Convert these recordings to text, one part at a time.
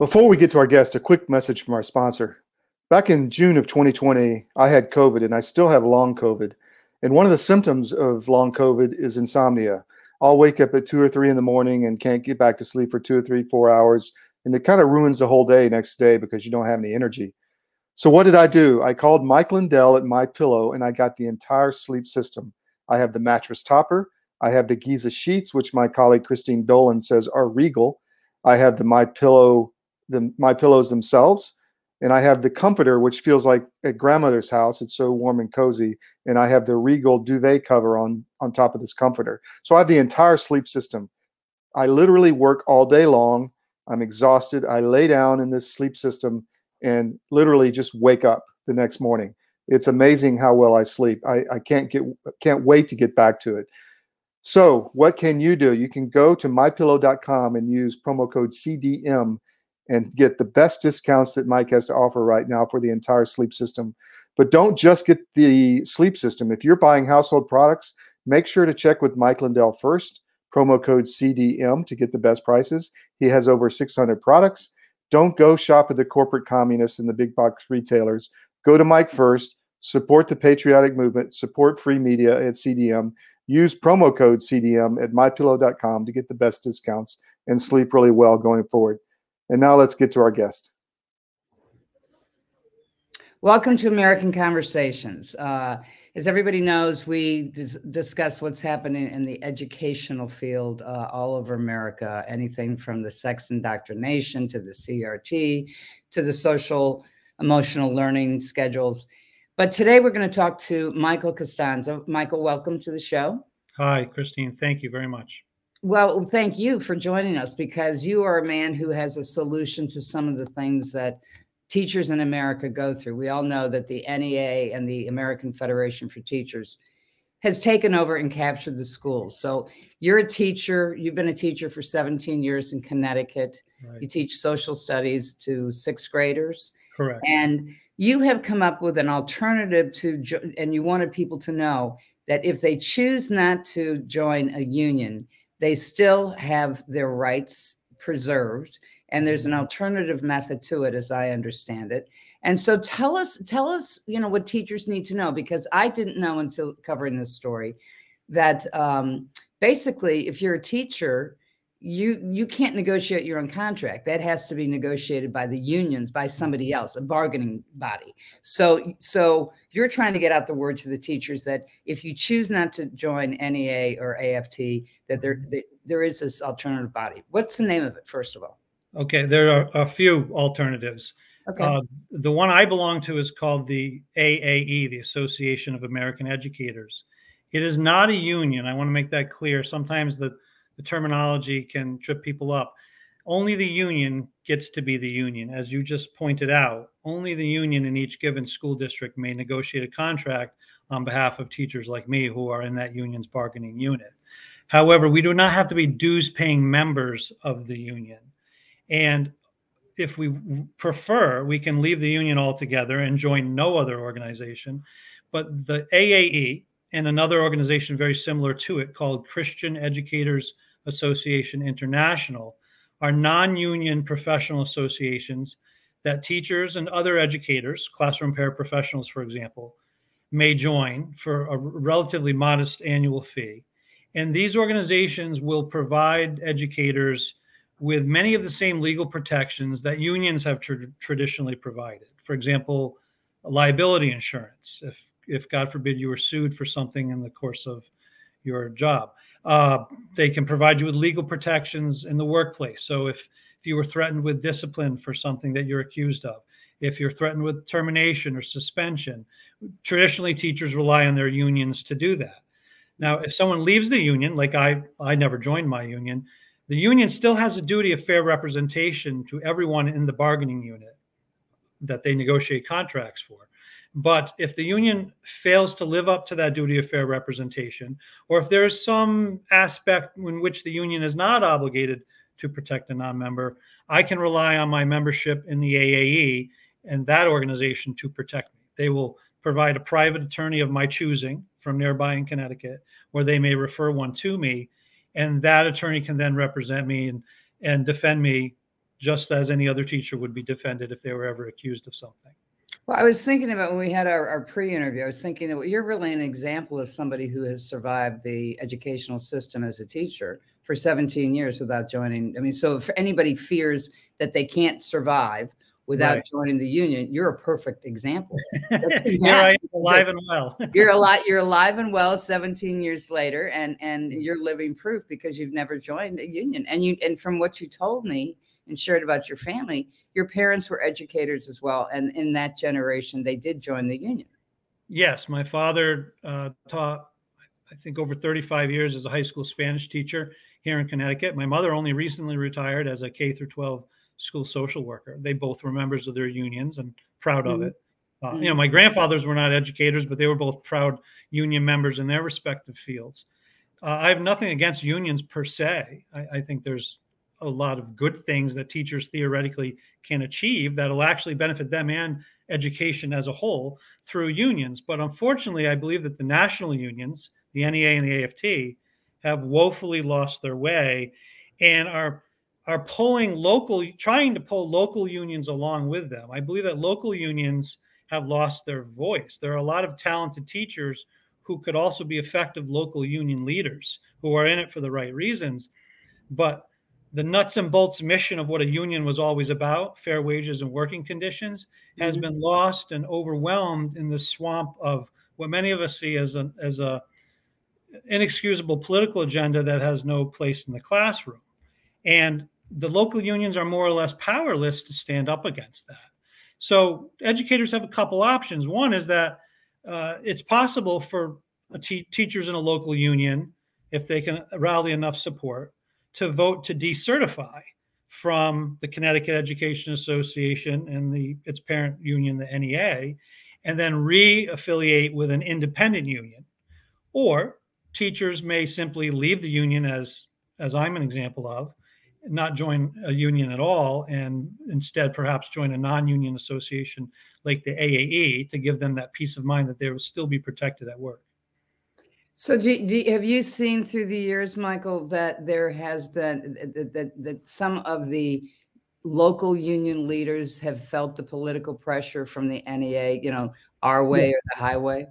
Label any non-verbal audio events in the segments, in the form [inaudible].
Before we get to our guest, a quick message from our sponsor. Back in June of 2020, I had COVID and I still have long COVID. And one of the symptoms of long COVID is insomnia. I'll wake up at two or three in the morning and can't get back to sleep for two or three, four hours. And it kind of ruins the whole day next day because you don't have any energy. So what did I do? I called Mike Lindell at My Pillow and I got the entire sleep system. I have the mattress topper. I have the Giza sheets, which my colleague Christine Dolan says are regal. I have the My Pillow, the My Pillows themselves, and I have the comforter, which feels like at grandmother's house. It's so warm and cozy. And I have the regal duvet cover on on top of this comforter. So I have the entire sleep system. I literally work all day long. I'm exhausted. I lay down in this sleep system and literally just wake up the next morning. It's amazing how well I sleep. I, I can't get can't wait to get back to it. So, what can you do? You can go to mypillow.com and use promo code CDM and get the best discounts that Mike has to offer right now for the entire sleep system. But don't just get the sleep system. If you're buying household products, make sure to check with Mike Lindell first. Promo code CDM to get the best prices. He has over 600 products. Don't go shop at the corporate communists and the big box retailers. Go to Mike first. Support the patriotic movement. Support free media at CDM. Use promo code CDM at mypillow.com to get the best discounts and sleep really well going forward. And now let's get to our guest. Welcome to American Conversations. Uh, as everybody knows, we dis- discuss what's happening in the educational field uh, all over America anything from the sex indoctrination to the CRT to the social emotional learning schedules. But today we're going to talk to Michael Costanza. Michael, welcome to the show. Hi, Christine. Thank you very much. Well, thank you for joining us because you are a man who has a solution to some of the things that teachers in America go through. We all know that the NEA and the American Federation for Teachers has taken over and captured the schools. So you're a teacher, you've been a teacher for 17 years in Connecticut. Right. You teach social studies to sixth graders. Correct. And you have come up with an alternative to, and you wanted people to know that if they choose not to join a union, they still have their rights preserved and there's an alternative method to it as i understand it. And so tell us tell us you know what teachers need to know because i didn't know until covering this story that um, basically if you're a teacher you you can't negotiate your own contract. That has to be negotiated by the unions by somebody else a bargaining body. So so you're trying to get out the word to the teachers that if you choose not to join NEA or AFT that there that there is this alternative body. What's the name of it first of all? Okay there are a few alternatives. Okay. Uh, the one i belong to is called the AAE the Association of American Educators. It is not a union. I want to make that clear. Sometimes the the terminology can trip people up. Only the union gets to be the union. As you just pointed out, only the union in each given school district may negotiate a contract on behalf of teachers like me who are in that union's bargaining unit. However, we do not have to be dues paying members of the union. And if we prefer, we can leave the union altogether and join no other organization. But the AAE and another organization very similar to it called Christian Educators Association International are non union professional associations that teachers and other educators, classroom paraprofessionals, for example, may join for a relatively modest annual fee. And these organizations will provide educators with many of the same legal protections that unions have tra- traditionally provided. For example, liability insurance, if, if God forbid you were sued for something in the course of your job. Uh, they can provide you with legal protections in the workplace. So if if you were threatened with discipline for something that you're accused of, if you're threatened with termination or suspension, traditionally teachers rely on their unions to do that. Now, if someone leaves the union, like I, I never joined my union, the union still has a duty of fair representation to everyone in the bargaining unit that they negotiate contracts for. But if the union fails to live up to that duty of fair representation, or if there is some aspect in which the union is not obligated to protect a non member, I can rely on my membership in the AAE and that organization to protect me. They will provide a private attorney of my choosing from nearby in Connecticut, or they may refer one to me, and that attorney can then represent me and, and defend me just as any other teacher would be defended if they were ever accused of something. Well, I was thinking about when we had our, our pre-interview, I was thinking that you're really an example of somebody who has survived the educational system as a teacher for 17 years without joining. I mean, so if anybody fears that they can't survive without right. joining the union, you're a perfect example. [laughs] you're right, alive and well. [laughs] you're alive. You're alive and well 17 years later, and and mm-hmm. you're living proof because you've never joined a union. And you and from what you told me and shared about your family, your parents were educators as well, and in that generation, they did join the union. Yes, my father uh, taught, I think, over 35 years as a high school Spanish teacher here in Connecticut. My mother only recently retired as a K through 12 school social worker. They both were members of their unions and proud mm-hmm. of it. Uh, mm-hmm. You know, my grandfathers were not educators, but they were both proud union members in their respective fields. Uh, I have nothing against unions per se. I, I, think there's a lot of good things that teachers theoretically can achieve that'll actually benefit them and education as a whole through unions. But unfortunately, I believe that the national unions, the NEA and the AFT, have woefully lost their way and are are pulling local trying to pull local unions along with them. I believe that local unions have lost their voice. There are a lot of talented teachers who could also be effective local union leaders who are in it for the right reasons. But the nuts and bolts mission of what a union was always about, fair wages and working conditions, has mm-hmm. been lost and overwhelmed in the swamp of what many of us see as an as a inexcusable political agenda that has no place in the classroom. And the local unions are more or less powerless to stand up against that. So educators have a couple options. One is that uh, it's possible for teachers in a local union, if they can rally enough support, to vote to decertify from the Connecticut Education Association and the its parent union, the NEA, and then re-affiliate with an independent union. Or teachers may simply leave the union as as I'm an example of, not join a union at all, and instead perhaps join a non-union association like the AAE to give them that peace of mind that they will still be protected at work. So, do, do, have you seen through the years, Michael, that there has been that, that, that some of the local union leaders have felt the political pressure from the NEA, you know, our way yeah. or the highway?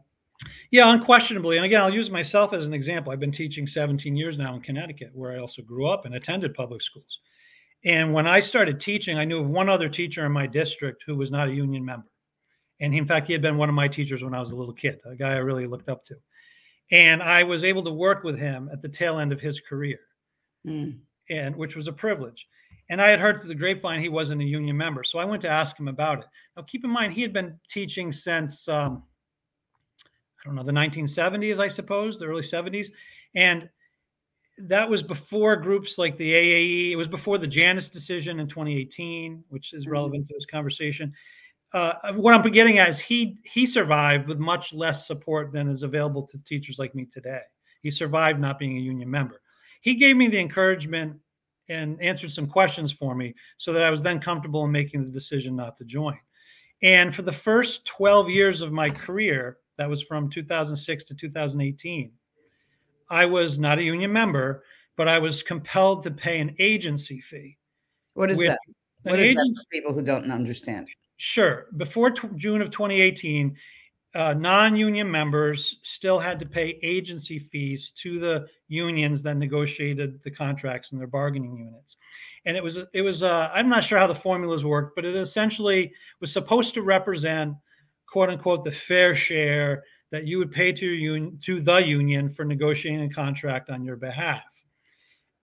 Yeah, unquestionably. And again, I'll use myself as an example. I've been teaching 17 years now in Connecticut, where I also grew up and attended public schools. And when I started teaching, I knew of one other teacher in my district who was not a union member. And in fact, he had been one of my teachers when I was a little kid, a guy I really looked up to and I was able to work with him at the tail end of his career, mm. and which was a privilege. And I had heard through the grapevine he wasn't a union member, so I went to ask him about it. Now, keep in mind he had been teaching since um, I don't know the 1970s, I suppose, the early 70s, and that was before groups like the AAE. It was before the Janus decision in 2018, which is mm-hmm. relevant to this conversation uh, what I'm getting at is he he survived with much less support than is available to teachers like me today. He survived not being a union member. He gave me the encouragement and answered some questions for me so that I was then comfortable in making the decision not to join. And for the first 12 years of my career, that was from 2006 to 2018, I was not a union member, but I was compelled to pay an agency fee. What is that? What is that for people who don't understand? Sure. Before t- June of 2018, uh, non-union members still had to pay agency fees to the unions that negotiated the contracts and their bargaining units. And it was it was uh, I'm not sure how the formulas worked, but it essentially was supposed to represent quote unquote the fair share that you would pay to union to the union for negotiating a contract on your behalf.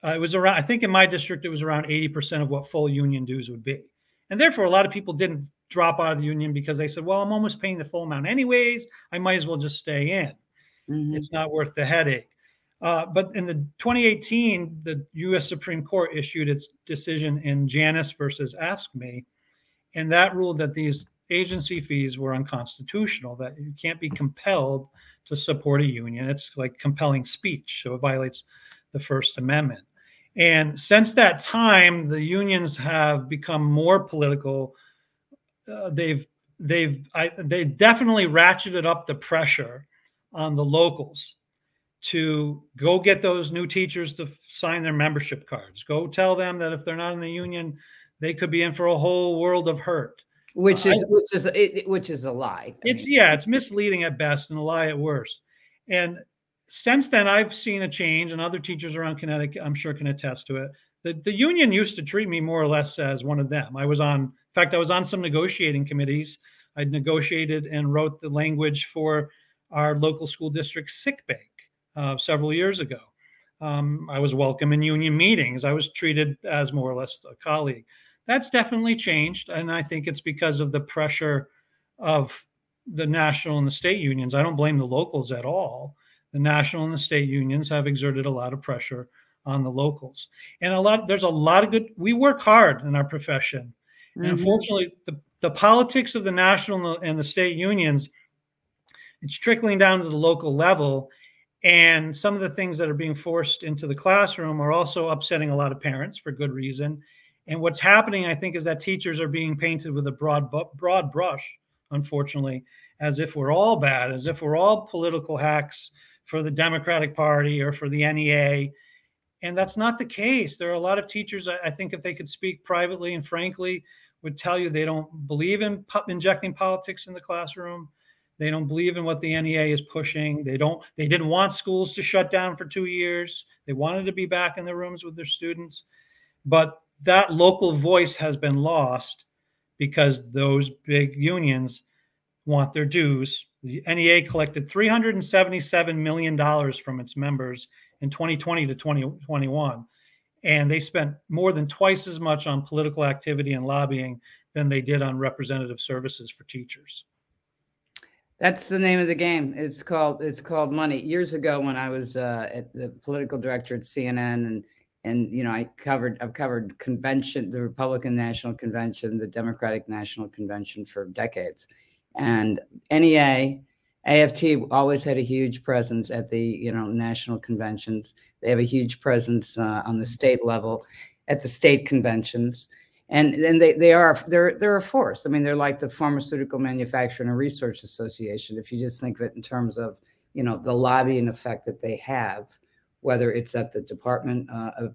Uh, it was around I think in my district it was around 80% of what full union dues would be. And therefore a lot of people didn't drop out of the union because they said, well, I'm almost paying the full amount anyways. I might as well just stay in. Mm-hmm. It's not worth the headache. Uh, but in the 2018, the U.S. Supreme Court issued its decision in Janus versus AFSCME, and that ruled that these agency fees were unconstitutional. That you can't be compelled to support a union. It's like compelling speech, so it violates the First Amendment. And since that time, the unions have become more political uh, they've they've I, they definitely ratcheted up the pressure on the locals to go get those new teachers to sign their membership cards. Go tell them that if they're not in the union, they could be in for a whole world of hurt. Which is I, which is it, which is a lie. I it's mean. yeah, it's misleading at best and a lie at worst. And since then, I've seen a change, and other teachers around Connecticut, I'm sure, can attest to it. The, the union used to treat me more or less as one of them. I was on, fact, I was on some negotiating committees. I'd negotiated and wrote the language for our local school district sick bank uh, several years ago. Um, I was welcome in union meetings. I was treated as more or less a colleague. That's definitely changed, and I think it's because of the pressure of the national and the state unions. I don't blame the locals at all. The national and the state unions have exerted a lot of pressure on the locals. And a lot there's a lot of good we work hard in our profession. Mm-hmm. Unfortunately the, the politics of the national and the state unions it's trickling down to the local level and some of the things that are being forced into the classroom are also upsetting a lot of parents for good reason. And what's happening, I think, is that teachers are being painted with a broad, broad brush, unfortunately, as if we're all bad, as if we're all political hacks for the Democratic Party or for the NEA. And that's not the case. There are a lot of teachers, I think, if they could speak privately and frankly, would tell you they don't believe in injecting politics in the classroom. They don't believe in what the NEA is pushing. They don't. They didn't want schools to shut down for two years. They wanted to be back in the rooms with their students, but that local voice has been lost because those big unions want their dues. The NEA collected $377 million from its members in 2020 to 2021. And they spent more than twice as much on political activity and lobbying than they did on representative services for teachers. That's the name of the game. It's called it's called money. Years ago, when I was uh, at the political director at CNN, and and you know I covered I've covered convention, the Republican National Convention, the Democratic National Convention for decades, and NEA, AFT always had a huge presence at the you know national conventions. They have a huge presence uh, on the state level at the state conventions, and and they they are they're they're a force. I mean, they're like the Pharmaceutical Manufacturing and Research Association. If you just think of it in terms of you know the lobbying effect that they have, whether it's at the Department uh, of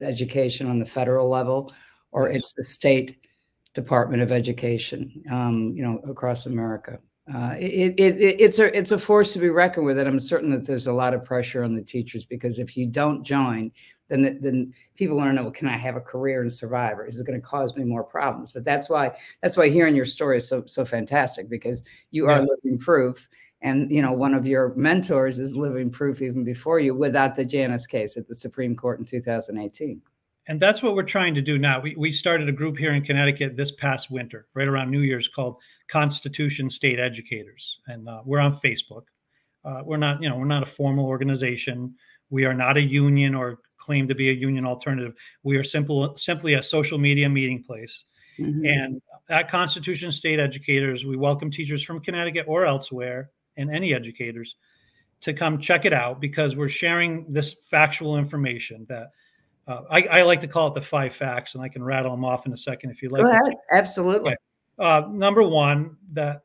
Education on the federal level or it's the state Department of Education, um, you know, across America. Uh, it, it, it, it's a it's a force to be reckoned with, and I'm certain that there's a lot of pressure on the teachers because if you don't join, then then people want to know, well, can I have a career and survive, or is it going to cause me more problems? But that's why that's why hearing your story is so so fantastic because you yeah. are living proof, and you know one of your mentors is living proof even before you, without the Janus case at the Supreme Court in 2018 and that's what we're trying to do now. We, we started a group here in Connecticut this past winter, right around New Year's, called Constitution State Educators, and uh, we're on Facebook. Uh, we're not, you know, we're not a formal organization. We are not a union or claim to be a union alternative. We are simple, simply a social media meeting place. Mm-hmm. And at Constitution State Educators, we welcome teachers from Connecticut or elsewhere, and any educators, to come check it out because we're sharing this factual information that uh, I, I, like to call it the five facts, and I can rattle them off in a second if you like. Go ahead. Absolutely. Okay. Uh, number one, that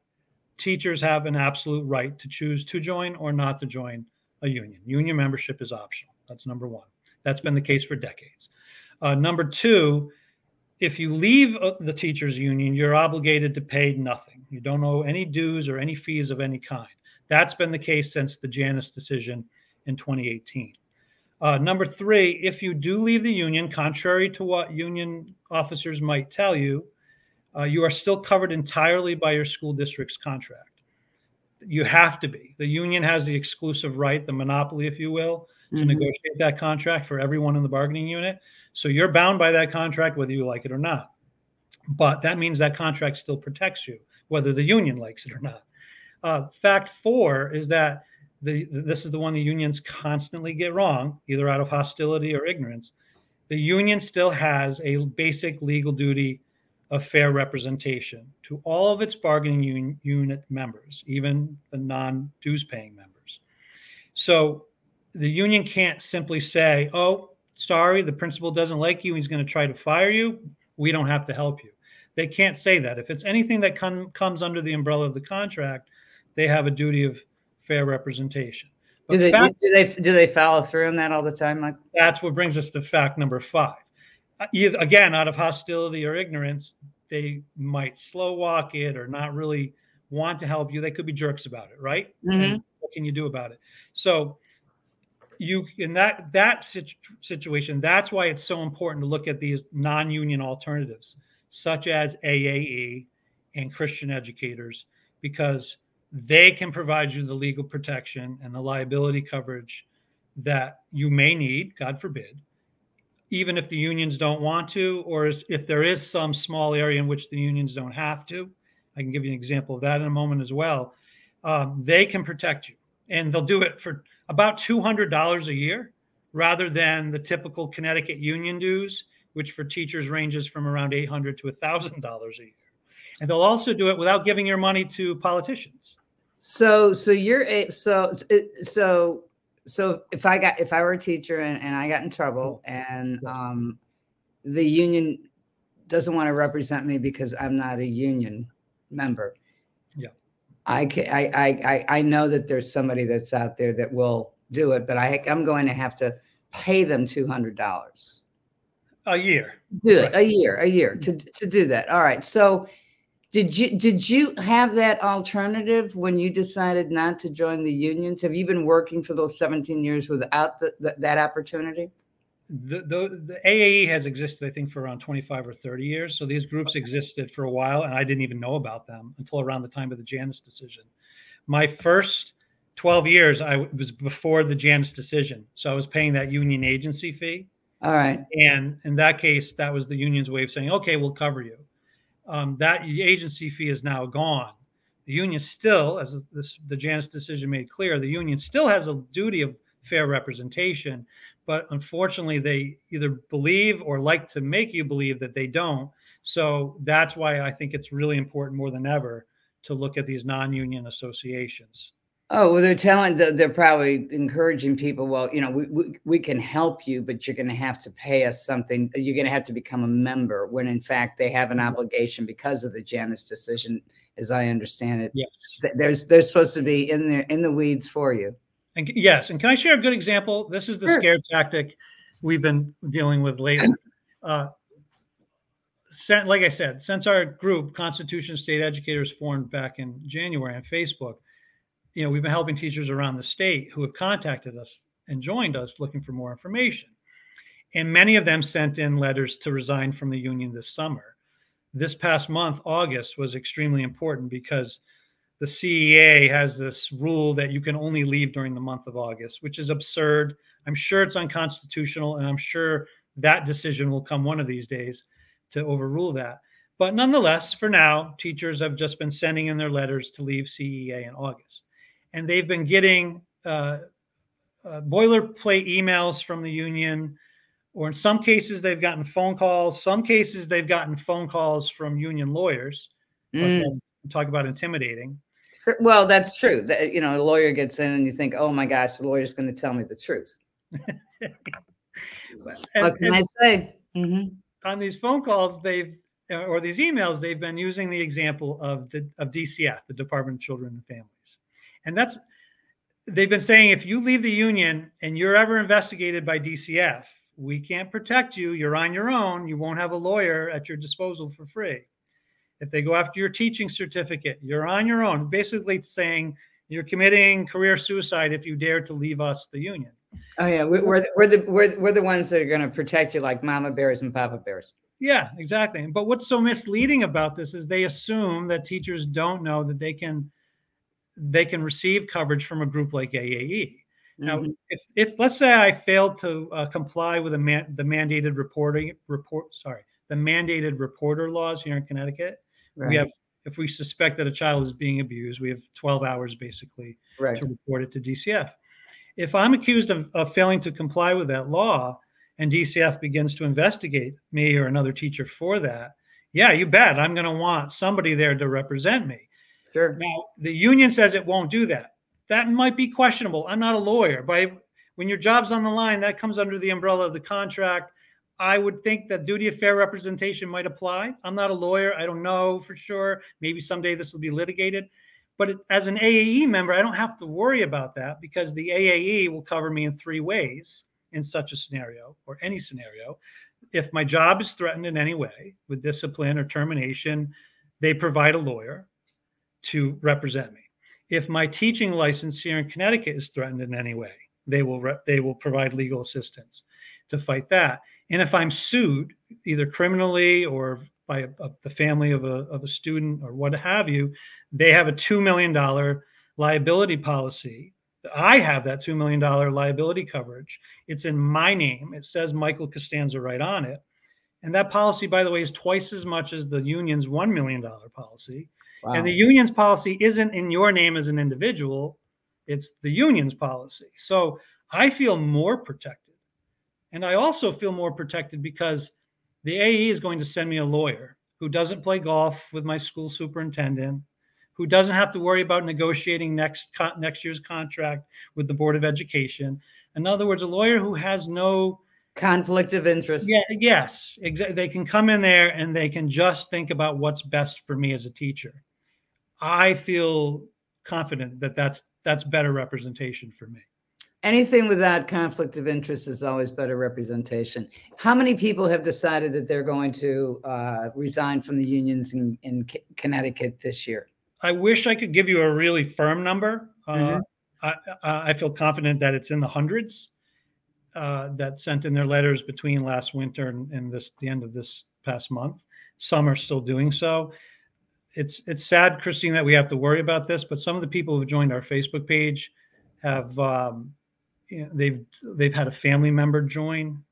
teachers have an absolute right to choose to join or not to join a union. Union membership is optional. That's number one. That's been the case for decades. Uh, number two, if you leave uh, the teachers union, you're obligated to pay nothing. You don't owe any dues or any fees of any kind. That's been the case since the Janus decision in 2018. Uh, number three, if you do leave the union, contrary to what union officers might tell you, uh, you are still covered entirely by your school district's contract. You have to be. The union has the exclusive right, the monopoly, if you will, to mm-hmm. negotiate that contract for everyone in the bargaining unit. So you're bound by that contract whether you like it or not. But that means that contract still protects you, whether the union likes it or not. Uh, fact four is that the, this is the one the unions constantly get wrong, either out of hostility or ignorance. The union still has a basic legal duty of fair representation to all of its bargaining un- unit members, even the non dues paying members. So the union can't simply say, oh, sorry, the principal doesn't like you, he's going to try to fire you. We don't have to help you. They can't say that. If it's anything that com- comes under the umbrella of the contract, they have a duty of fair representation. do they, fact, do they do they follow through on that all the time, Michael? That's what brings us to fact number five. Either again out of hostility or ignorance, they might slow walk it or not really want to help you. They could be jerks about it, right? Mhm. what can you do about it? So you in that that situ- situation, that's why it's so important to look at these non-union alternatives, such as AAE and Christian educators, because they can provide you the legal protection and the liability coverage that you may need, God forbid, even if the unions don't want to, or if there is some small area in which the unions don't have to. I can give you an example of that in a moment as well. Um, they can protect you, and they'll do it for about two hundred dollars a year, rather than the typical Connecticut union dues, which for teachers ranges from around $800 to thousand dollars a year. And they'll also do it without giving your money to politicians. So, so you're a so so so if I got if I were a teacher and, and I got in trouble and um, the union doesn't want to represent me because I'm not a union member. Yeah. I can I I I, I know that there's somebody that's out there that will do it, but I I'm going to have to pay them two hundred dollars. A year. Do Right. a year, a year to to do that. All right. So did you did you have that alternative when you decided not to join the unions? Have you been working for those 17 years without the, the, that opportunity? the, the the AAE has existed, I think, for around 25 or 30 years. So these groups existed for a while, and I didn't even know about them until around the time of the Janus decision. My first 12 years, I was before the Janus decision, so I was paying that union agency fee, All right. and in that case, that was the union's way of saying, "Okay, we'll cover you." Um, that agency fee is now gone. The union still, as this, the Janus decision made clear, the union still has a duty of fair representation, but unfortunately, they either believe or like to make you believe that they don't. So that's why I think it's really important more than ever to look at these non-union associations. Oh, well, they're telling, they're they're probably encouraging people. Well, you know, we, we, we can help you, but you're going to have to pay us something. You're going to have to become a member when in fact they have an obligation because of the Janus decision, as I understand it. Yes. Th- There's, they're supposed to be in there in the weeds for you. And yes, and can I share a good example? This is the Sure. scare tactic we've been dealing with lately. [coughs] Uh, like I said, since our group, Constitution State Educators, formed back in January on Facebook, you know, we've been helping teachers around the state who have contacted us and joined us looking for more information. And many of them sent in letters to resign from the union this summer. This past month, August, was extremely important because the CEA has this rule that you can only leave during the month of August, which is absurd. I'm sure it's unconstitutional, and I'm sure that decision will come one of these days to overrule that. But nonetheless, for now, teachers have just been sending in their letters to leave CEA in August. And they've been getting uh, uh, boilerplate emails from the union, or in some cases, they've gotten phone calls. Some cases, they've gotten phone calls from union lawyers. Mm. Talk about intimidating. Well, that's true. That, you know, a lawyer gets in and you think, oh my gosh, the lawyer's going to tell me the truth. [laughs] And- what can I say? Mhm. on these phone calls they've uh, or these emails they've been using the example of the of DCF the Department of Children and Families and that's they've been saying if you leave the union and you're ever investigated by DCF we can't protect you. You're on your own. You won't have a lawyer at your disposal for free. If they go after your teaching certificate you're on your own. Basically saying you're committing career suicide if you dare to leave us the union. Oh yeah, we, we're the, we're the we're, we're the ones that are going to protect you like mama bears and papa bears. Yeah, exactly. But what's so misleading about this is they assume that teachers don't know that they can they can receive coverage from a group like AAE. Now, Mhm. if, if let's say I failed to uh, comply with a man, the mandated reporting report, sorry, the mandated reporter laws here in Connecticut, right, we have if we suspect that a child is being abused, we have 12 hours basically right. to report it to DCF. If I'm accused of, of failing to comply with that law and DCF begins to investigate me or another teacher for that, yeah, you bet I'm going to want somebody there to represent me. Sure. Now, the union says it won't do that. That might be questionable. I'm not a lawyer, but when your job's on the line, that comes under the umbrella of the contract. I would think that duty of fair representation might apply. I'm not a lawyer. I don't know for sure. Maybe someday this will be litigated. But as an AAE member, I don't have to worry about that because the AAE will cover me in three ways in such a scenario or any scenario. if my job is threatened in any way with discipline or termination, they provide a lawyer to represent me. If my teaching license here in Connecticut is threatened in any way, they will re- they will provide legal assistance to fight that. And if I'm sued, either criminally or by a, a, the family of a, of a student or what have you, they have a $2 million liability policy. I have that $2 million liability coverage. It's in my name. It says Michael Costanza right on it. And that policy, by the way, is twice as much as the union's $1 million policy. Wow. And the union's policy isn't in your name as an individual, it's the union's policy. So I feel more protected. And I also feel more protected because the AE is going to send me a lawyer who doesn't play golf with my school superintendent, who doesn't have to worry about negotiating next next year's contract with the Board of Education. In other words, a lawyer who has no conflict of interest. Yeah, yes, exactly. They can come in there and they can just think about what's best for me as a teacher. I feel confident that that's that's better representation for me. Anything without conflict of interest is always better representation. How many people have decided that they're going to uh, resign from the unions in, in Connecticut this year? I wish I could give you a really firm number. Uh, mm-hmm. Uh, I, I, feel confident that it's in the hundreds uh, that sent in their letters between last winter and, and, this the end of this past month. Some are still doing so. It's it's sad, Christine, that we have to worry about this, but some of the people who have joined our Facebook page have um, you know, they've they've had a family member join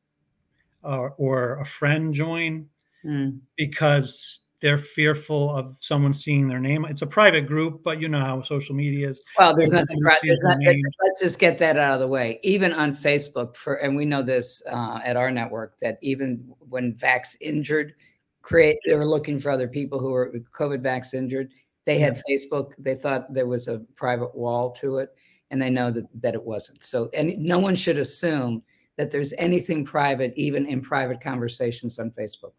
uh, or a friend join mm. because they're fearful of someone seeing their name. It's a private group, but you know how social media is. Well, there's nothing. There's not, let's just get that out of the way. Even on Facebook, for and we know this uh, at our network that even when Vax injured, create they were looking for other people who were COVID Vax injured. They had Facebook. They thought there was a private wall to it, and they know that that it wasn't. So, and no one should assume that there's anything private, even in private conversations on Facebook.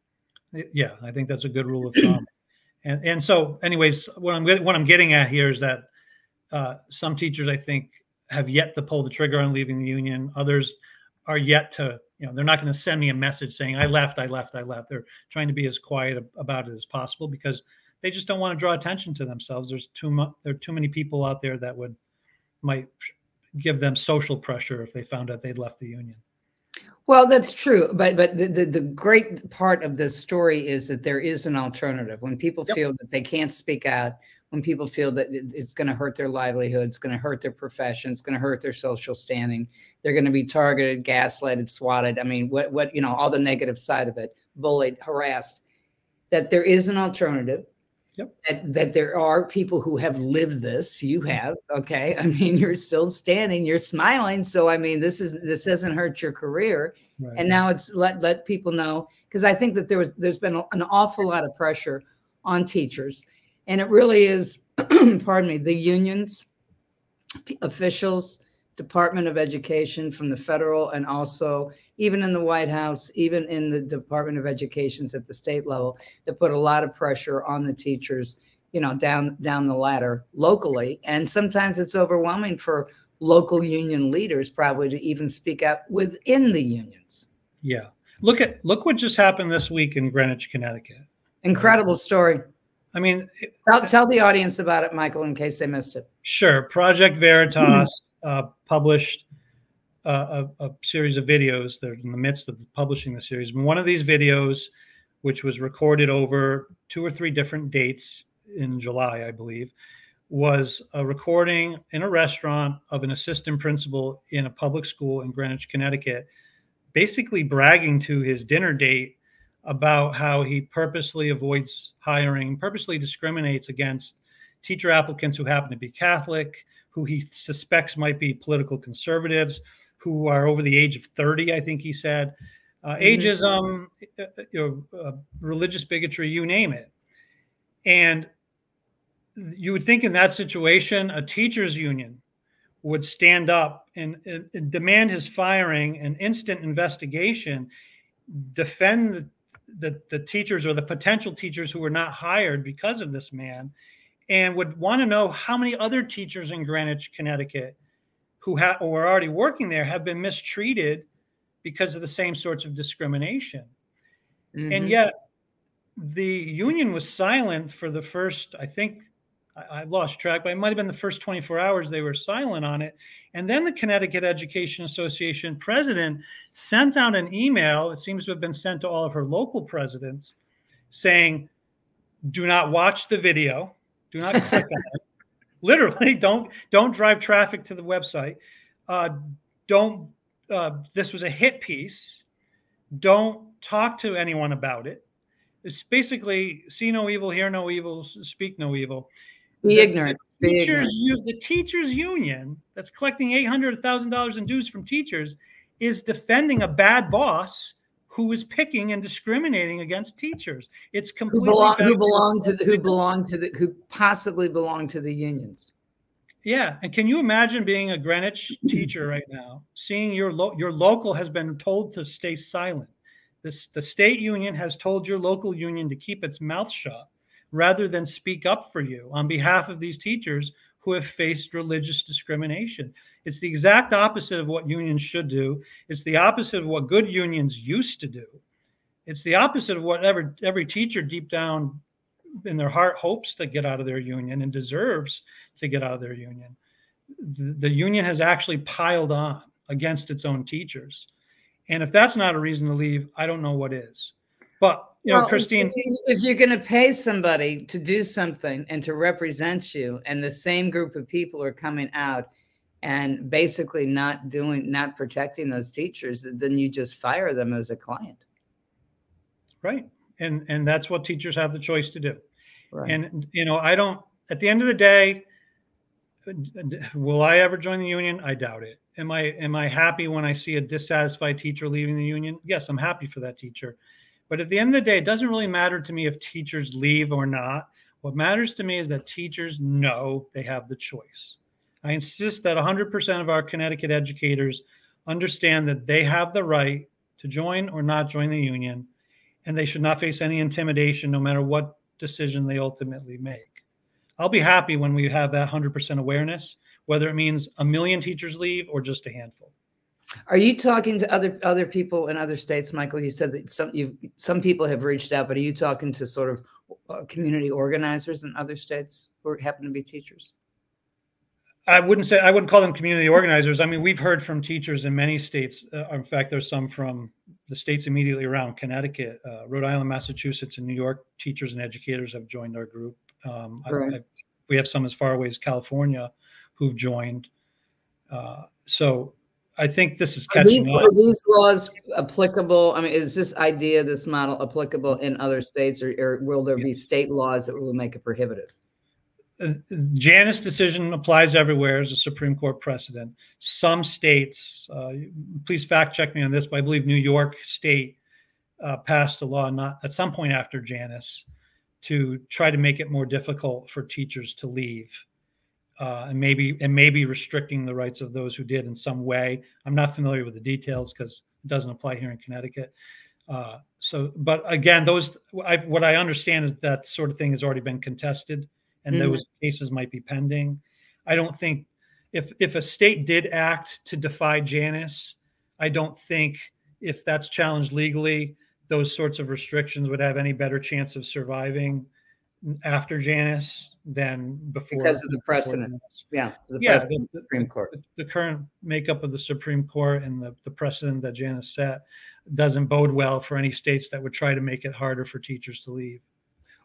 Yeah, I think that's a good rule of thumb. [clears throat] and and so, anyways, what I'm what I'm getting at here is that uh, some teachers, I think, have yet to pull the trigger on leaving the union. Others are yet to, you know, they're not going to send me a message saying I left, I left, I left. They're trying to be as quiet about it as possible because they just don't want to draw attention to themselves. There's too much. There are too many people out there that would might give them social pressure if they found out they'd left the union. Well, that's true, but but the, the, the, great part of this story is that there is an alternative. When people yep. feel that they can't speak out, when people feel that it's going to hurt their livelihood, it's going to hurt their profession, it's going to hurt their social standing, they're going to be targeted, gaslighted, swatted. I mean, what what you know, all the negative side of it, bullied, harassed. That there is an alternative. Yep. That, that there are people who have lived this. You mm-hmm. have, okay. I mean, you're still standing, you're smiling. So I mean, this is this hasn't hurt your career. Right. And now it's let let people know because I think that there was there's been an awful lot of pressure on teachers, and it really is, [clears throat] pardon me, the unions, officials, Department of Education from the federal and also even in the White House, even in the Department of Educations at the state level, that put a lot of pressure on the teachers, you know, down down the ladder locally. And sometimes it's overwhelming for local union leaders probably to even speak out within the unions. Yeah. Look at look what just happened this week in Greenwich, Connecticut. Incredible story. I mean, tell, tell the audience about it, Michael, in case they missed it. Sure. Project Veritas uh, published uh, a, a, series of videos. They're in the midst of publishing the series. And one of these videos, which was recorded over two or three different dates in July, I believe, was a recording in a restaurant of an assistant principal in a public school in Greenwich, Connecticut, basically bragging to his dinner date about how he purposely avoids hiring, purposely discriminates against teacher applicants who happen to be Catholic, who he suspects might be political conservatives, who are over the age of 30, I think he said. Uh, mm-hmm. Ageism, uh, you know, uh, religious bigotry, you name it. And you would think in that situation, a teachers' union would stand up and, and demand his firing, an instant investigation, defend the, the teachers or the potential teachers who were not hired because of this man and would want to know how many other teachers in Greenwich, Connecticut, who ha- were already working there have been mistreated because of the same sorts of discrimination. Mm-hmm. And yet, the union was silent for the first, I think, I, lost track, but it might have been the first 24 hours they were silent on it. And then the Connecticut Education Association president sent out an email, it seems to have been sent to all of her local presidents, saying, do not watch the video, do not click on it. [laughs] Literally, don't don't drive traffic to the website. Uh, don't. Uh, this was a hit piece. Don't talk to anyone about it. It's basically see no evil, hear no evil, speak no evil. Be the, ignorant. The teachers, ignorant. the teachers union that's collecting eight hundred thousand dollars in dues from teachers is defending a bad boss who is picking and discriminating against teachers. It's completely who belong, who belong to the, who belong to the who possibly belong to the unions. Yeah, and can you imagine being a Greenwich teacher right now, seeing your lo- your local has been told to stay silent. This, the state union has told your local union to keep its mouth shut rather than speak up for you on behalf of these teachers who have faced religious discrimination. It's the exact opposite of what unions should do. It's the opposite of what good unions used to do. It's the opposite of what every, every teacher deep down in their heart hopes to get out of their union and deserves to get out of their union. The, the union has actually piled on against its own teachers. And if that's not a reason to leave, I don't know what is. But you know, well, Christine, if you're going to pay somebody to do something and to represent you, and the same group of people are coming out and basically not doing not protecting those teachers then you just fire them as a client. Right. And and that's what teachers have the choice to do. Right. and you know i don't at the end of the day will i ever join the union? I doubt it. Am i am i happy when i see a dissatisfied teacher leaving the union? Yes i'm happy for that teacher but at the end of the day it doesn't really matter to me if teachers leave or not what matters to me is that teachers know they have the choice I insist that 100% of our Connecticut educators understand that they have the right to join or not join the union, and they should not face any intimidation no matter what decision they ultimately make. I'll be happy when we have that 100% awareness, whether it means a million teachers leave or just a handful. Are you talking to other other people in other states, Michael? You said that some you some people have reached out, but are you talking to sort of uh, community organizers in other states who happen to be teachers? I wouldn't say I wouldn't call them community organizers. I mean, we've heard from teachers in many states. Uh, in fact, there's some from the states immediately around Connecticut, uh, Rhode Island, Massachusetts, and New York. Teachers and educators have joined our group. Um, right. I, I, we have some as far away as California who've joined. Uh, so I think this is are these. Are these laws applicable? I mean, is this idea, this model applicable in other states, or, or will there be state laws that will make it prohibitive? Janus decision applies everywhere as a Supreme Court precedent. Some states, uh, please fact check me on this, but I believe New York State uh, passed a law not at some point after Janus to try to make it more difficult for teachers to leave, uh, and maybe and maybe restricting the rights of those who did in some way. I'm not familiar with the details because it doesn't apply here in Connecticut. Uh, so, but again, those I've, what I understand is that sort of thing has already been contested and mm-hmm. those cases might be pending. I don't think if if a state did act to defy Janus, I don't think if that's challenged legally, those sorts of restrictions would have any better chance of surviving after Janus than before because of the precedent. Yeah, the yeah, precedent the, Supreme Court. The, the, current makeup of the Supreme Court and the, the precedent that Janus set doesn't bode well for any states that would try to make it harder for teachers to leave.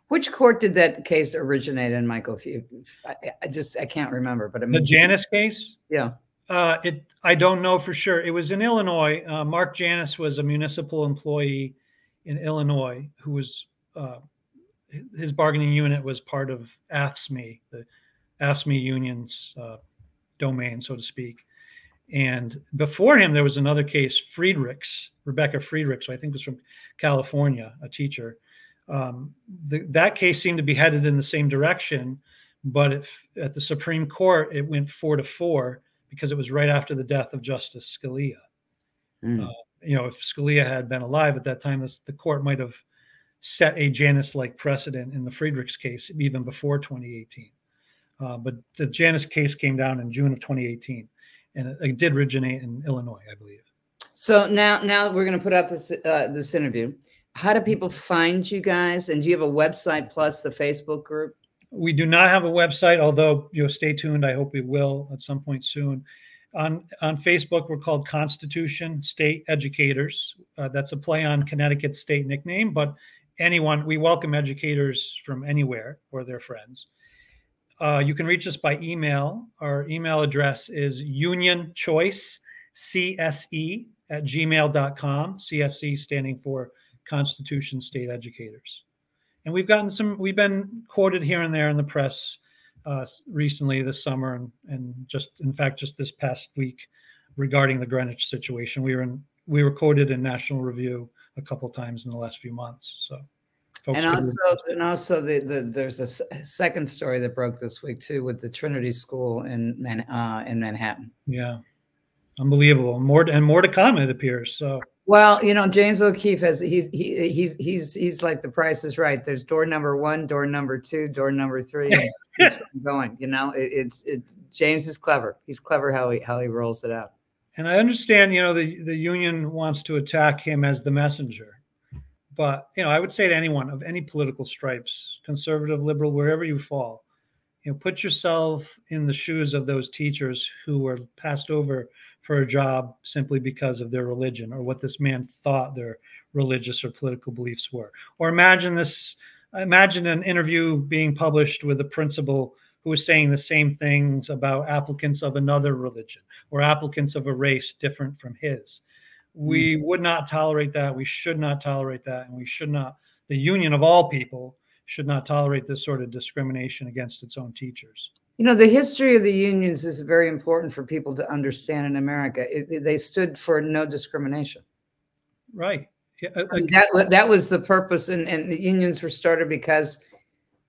Which court did that case originate in, Michael? If you, I, I just I can't remember, but I mean, the Janus case. Yeah. Uh, it I don't know for sure. It was in Illinois. Uh, Mark Janus was a municipal employee in Illinois who was uh, his bargaining unit was part of AFSCME, the AFSCME union's uh, domain, so to speak. And before him, there was another case, Friedrichs, Rebecca Friedrichs, I think was from California, a teacher um, the, that case seemed to be headed in the same direction, but if, at the Supreme Court it went four to four because it was right after the death of Justice Scalia. Mm. Uh, you know, if Scalia had been alive at that time, this, the court might have set a Janus-like precedent in the Friedrichs case even before 2018. Uh, but the Janus case came down in June of 2018, and it, it did originate in Illinois, I believe. So now, now we're going to put out this uh, this interview. How do people find you guys? And do you have a website plus the Facebook group? We do not have a website, although you know, stay tuned. I hope we will at some point soon. On on Facebook, we're called Constitution State Educators. Uh, that's a play on Connecticut state nickname, but anyone we welcome educators from anywhere or their friends. Uh, you can reach us by email. Our email address is Union Choice CSE at gmail.com. CSE standing for Constitution State Educators. And we've gotten some, we've been quoted here and there in the press uh, recently this summer and, and just, in fact, just this past week regarding the Greenwich situation. We were in, we were quoted in National Review a couple times in the last few months. So, and also, and also, the, the there's a second story that broke this week too with the Trinity School in Man, uh, in Manhattan. Yeah, unbelievable. More and more to come. It appears. So well, you know, James O'Keefe has he's he, he's he's he's like the price is right. There's door number one, door number two, door number three, [laughs] going. You know, it, it's it. James is clever. He's clever how he how he rolls it out. And I understand, you know, the the union wants to attack him as the messenger, but you know, I would say to anyone of any political stripes, conservative, liberal, wherever you fall, you know, put yourself in the shoes of those teachers who were passed over for a job simply because of their religion or what this man thought their religious or political beliefs were. Or imagine this imagine an interview being published with a principal who was saying the same things about applicants of another religion or applicants of a race different from his. We mm. would not tolerate that. We should not tolerate that. And we should not, the union of all people should not tolerate this sort of discrimination against its own teachers. You know, the history of the unions is very important for people to understand in America. It, they stood for no discrimination. Right. Yeah, I mean, that that was the purpose, and, and the unions were started because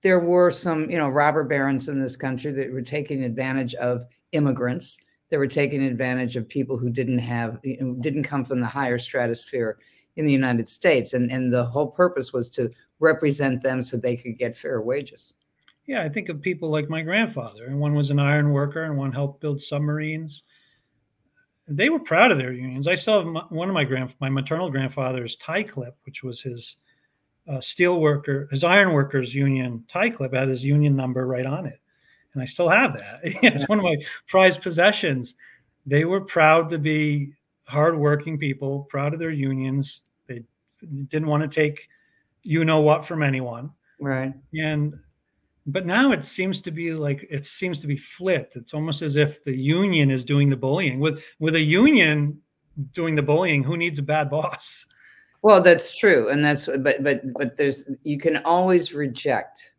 there were some, you know, robber barons in this country that were taking advantage of immigrants. They were taking advantage of people who didn't have, didn't come from the higher stratosphere in the United States, and and the whole purpose was to represent them so they could get fair wages. Yeah, I think of people like my grandfather, and one was an iron worker, and one helped build submarines. They were proud of their unions. I still have my, one of my grand, my maternal grandfather's tie clip, which was his uh, steel worker, his iron workers union tie clip had his union number right on it, and I still have that. [laughs] it's one of my prized possessions. They were proud to be hardworking people, proud of their unions. They didn't want to take you know what from anyone. Right. And but now it seems to be like it seems to be flipped it's almost as if the union is doing the bullying with with a union doing the bullying who needs a bad boss well that's true and that's but but but there's you can always reject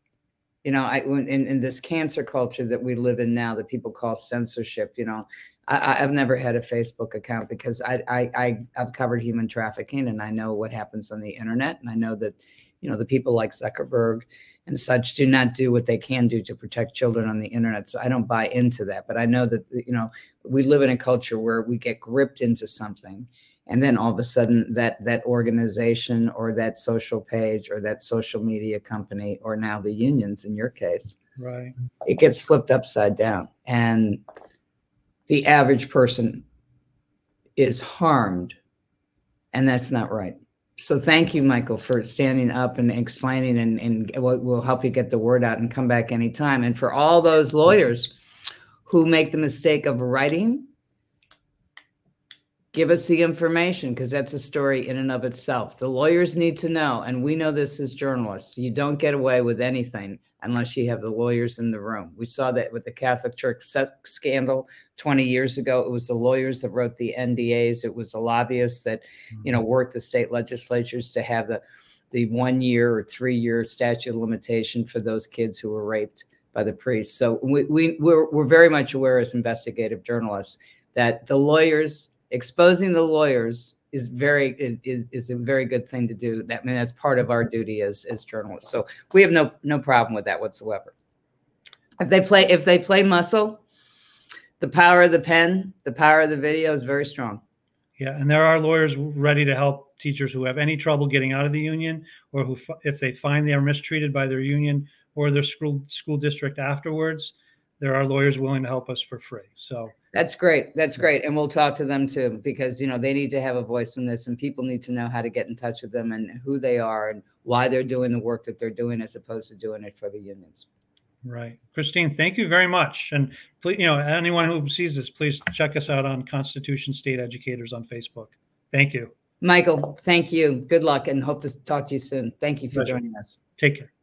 you know i in, in this cancer culture that we live in now that people call censorship you know I, have never had a Facebook account because I, I, I have covered human trafficking and I know what happens on the internet and I know that you know the people like Zuckerberg and such do not do what they can do to protect children on the internet. So I don't buy into that. But I know that, you know, we live in a culture where we get gripped into something. And then all of a sudden that that organization or that social page or that social media company or now the unions in your case, right. It gets flipped upside down. And the average person is harmed. And that's not right. So thank you, Michael, for standing up and explaining, and, and we'll, we'll help you get the word out and come back anytime. And for all those lawyers who make the mistake of writing, give us the information because that's a story in and of itself. The lawyers need to know, and we know this as journalists. You don't get away with anything unless you have the lawyers in the room. We saw that with the Catholic Church scandal 20 years ago. It was the lawyers that wrote the NDAs. It was the lobbyists that, you know, mm-hmm. worked the state legislatures to have the the one year or three year statute of limitation for those kids who were raped by the priests. So we, we we're, we're very much aware as investigative journalists that the lawyers exposing the lawyers is very is, is a very good thing to do. That I mean that's part of our duty as as journalists. So we have no no problem with that whatsoever. If they play if they play muscle, the power of the pen, the power of the video is very strong. Yeah, and there are lawyers ready to help teachers who have any trouble getting out of the union, or who if they find they are mistreated by their union or their school school district afterwards, there are lawyers willing to help us for free. So That's great. That's great. And we'll talk to them too, because, you know, they need to have a voice in this and people need to know how to get in touch with them and who they are and why they're doing the work that they're doing as opposed to doing it for the unions. Right. Christine, thank you very much. And please, you know, anyone who sees this, please check us out on Constitution State Educators on Facebook. Thank you. Michael, thank you. Good luck and hope to talk to you soon. Thank you for Pleasure. joining us. Take care.